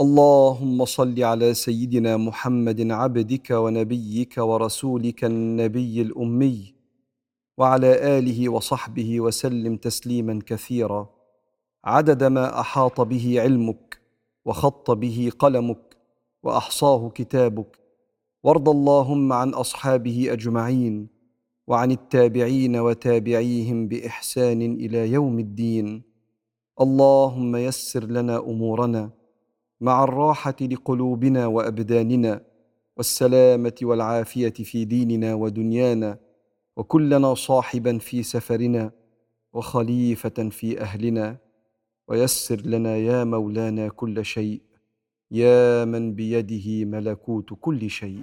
اللهم صل على سيدنا محمد عبدك ونبيك ورسولك النبي الأمي وعلى آله وصحبه وسلم تسليما كثيرا. عدد ما أحاط به علمك وخط به قلمك وأحصاه كتابك. وارض اللهم عن أصحابه أجمعين وعن التابعين وتابعيهم بإحسان إلى يوم الدين. اللهم يسر لنا أمورنا مع الراحة لقلوبنا وأبداننا والسلامة والعافية في ديننا ودنيانا وكلنا صاحبا في سفرنا وخليفة في أهلنا. ويسر لنا يا مولانا كل شيء يا من بيده ملكوت كل شيء.